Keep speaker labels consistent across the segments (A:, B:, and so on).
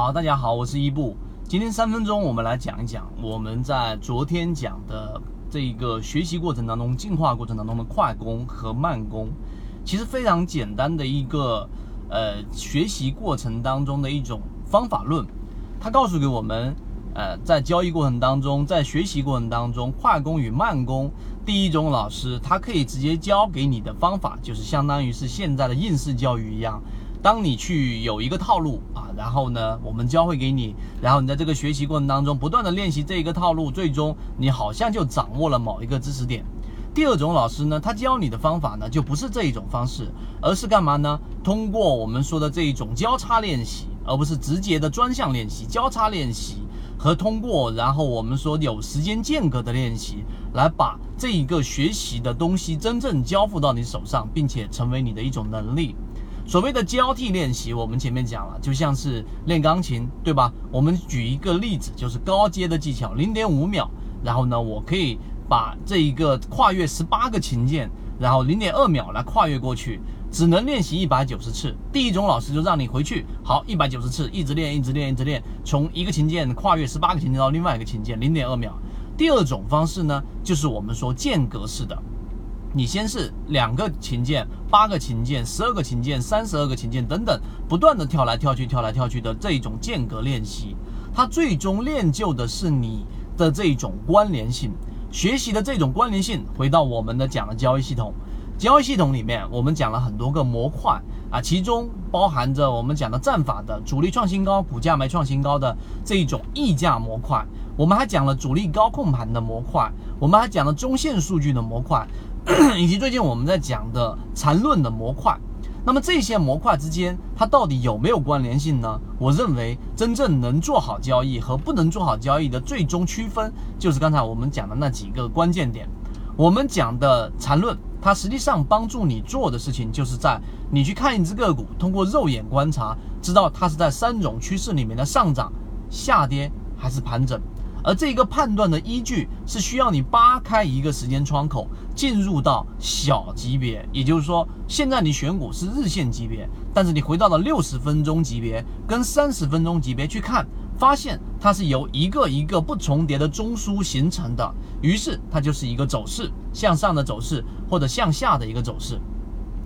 A: 好，大家好，我是伊布。今天三分钟，我们来讲一讲我们在昨天讲的这一个学习过程当中、进化过程当中的快攻和慢攻。其实非常简单的一个呃学习过程当中的一种方法论，它告诉给我们，呃，在交易过程当中，在学习过程当中，快攻与慢攻，第一种老师他可以直接教给你的方法，就是相当于是现在的应试教育一样。当你去有一个套路啊，然后呢，我们教会给你，然后你在这个学习过程当中不断的练习这一个套路，最终你好像就掌握了某一个知识点。第二种老师呢，他教你的方法呢，就不是这一种方式，而是干嘛呢？通过我们说的这一种交叉练习，而不是直接的专项练习，交叉练习和通过，然后我们说有时间间隔的练习，来把这一个学习的东西真正交付到你手上，并且成为你的一种能力。所谓的交替练习，我们前面讲了，就像是练钢琴，对吧？我们举一个例子，就是高阶的技巧，零点五秒，然后呢，我可以把这一个跨越十八个琴键，然后零点二秒来跨越过去，只能练习一百九十次。第一种老师就让你回去，好，一百九十次，一直练，一直练，一直练，从一个琴键跨越十八个琴键到另外一个琴键，零点二秒。第二种方式呢，就是我们说间隔式的。你先是两个琴键、八个琴键、十二个琴键、三十二个琴键等等，不断的跳来跳去、跳来跳去的这一种间隔练习，它最终练就的是你的这一种关联性，学习的这种关联性。回到我们的讲的交易系统，交易系统里面我们讲了很多个模块啊，其中包含着我们讲的战法的主力创新高、股价没创新高的这一种溢价模块，我们还讲了主力高控盘的模块，我们还讲了中线数据的模块。以及最近我们在讲的缠论的模块，那么这些模块之间它到底有没有关联性呢？我认为真正能做好交易和不能做好交易的最终区分，就是刚才我们讲的那几个关键点。我们讲的缠论，它实际上帮助你做的事情，就是在你去看一只个股，通过肉眼观察，知道它是在三种趋势里面的上涨、下跌还是盘整。而这个判断的依据是需要你扒开一个时间窗口，进入到小级别，也就是说，现在你选股是日线级别，但是你回到了六十分钟级别跟三十分钟级别去看，发现它是由一个一个不重叠的中枢形成的，于是它就是一个走势向上的走势或者向下的一个走势，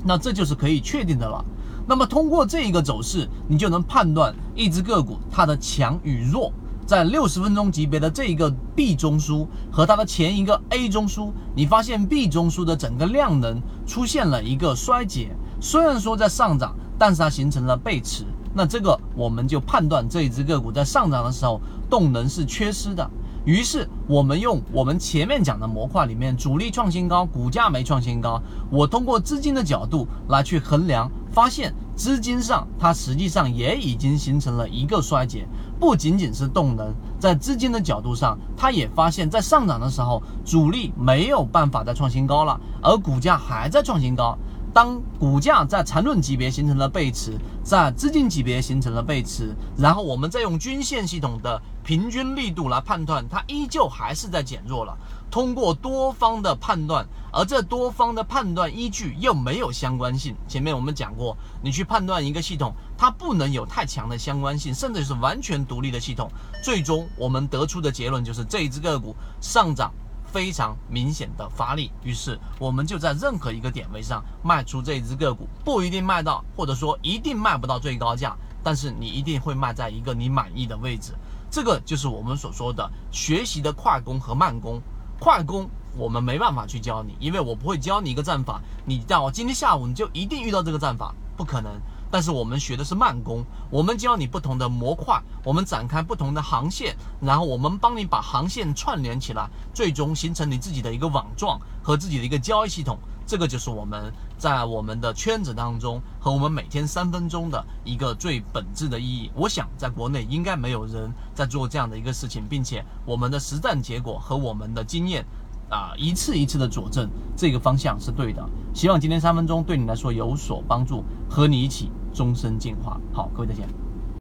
A: 那这就是可以确定的了。那么通过这一个走势，你就能判断一只个股它的强与弱。在六十分钟级别的这一个 B 中枢和它的前一个 A 中枢，你发现 B 中枢的整个量能出现了一个衰竭，虽然说在上涨，但是它形成了背驰，那这个我们就判断这一只个股在上涨的时候动能是缺失的。于是我们用我们前面讲的模块里面主力创新高，股价没创新高，我通过资金的角度来去衡量，发现资金上它实际上也已经形成了一个衰竭，不仅仅是动能，在资金的角度上，它也发现，在上涨的时候主力没有办法再创新高了，而股价还在创新高。当股价在缠论级别形成了背驰，在资金级别形成了背驰，然后我们再用均线系统的平均力度来判断，它依旧还是在减弱了。通过多方的判断，而这多方的判断依据又没有相关性。前面我们讲过，你去判断一个系统，它不能有太强的相关性，甚至是完全独立的系统。最终我们得出的结论就是这一只个股上涨。非常明显的发力，于是我们就在任何一个点位上卖出这一只个股，不一定卖到，或者说一定卖不到最高价，但是你一定会卖在一个你满意的位置。这个就是我们所说的学习的快攻和慢攻。快攻我们没办法去教你，因为我不会教你一个战法，你到今天下午你就一定遇到这个战法，不可能。但是我们学的是慢攻，我们教你不同的模块，我们展开不同的航线，然后我们帮你把航线串联起来，最终形成你自己的一个网状和自己的一个交易系统。这个就是我们在我们的圈子当中和我们每天三分钟的一个最本质的意义。我想在国内应该没有人在做这样的一个事情，并且我们的实战结果和我们的经验。啊，一次一次的佐证，这个方向是对的。希望今天三分钟对你来说有所帮助，和你一起终身进化。好，各位再见。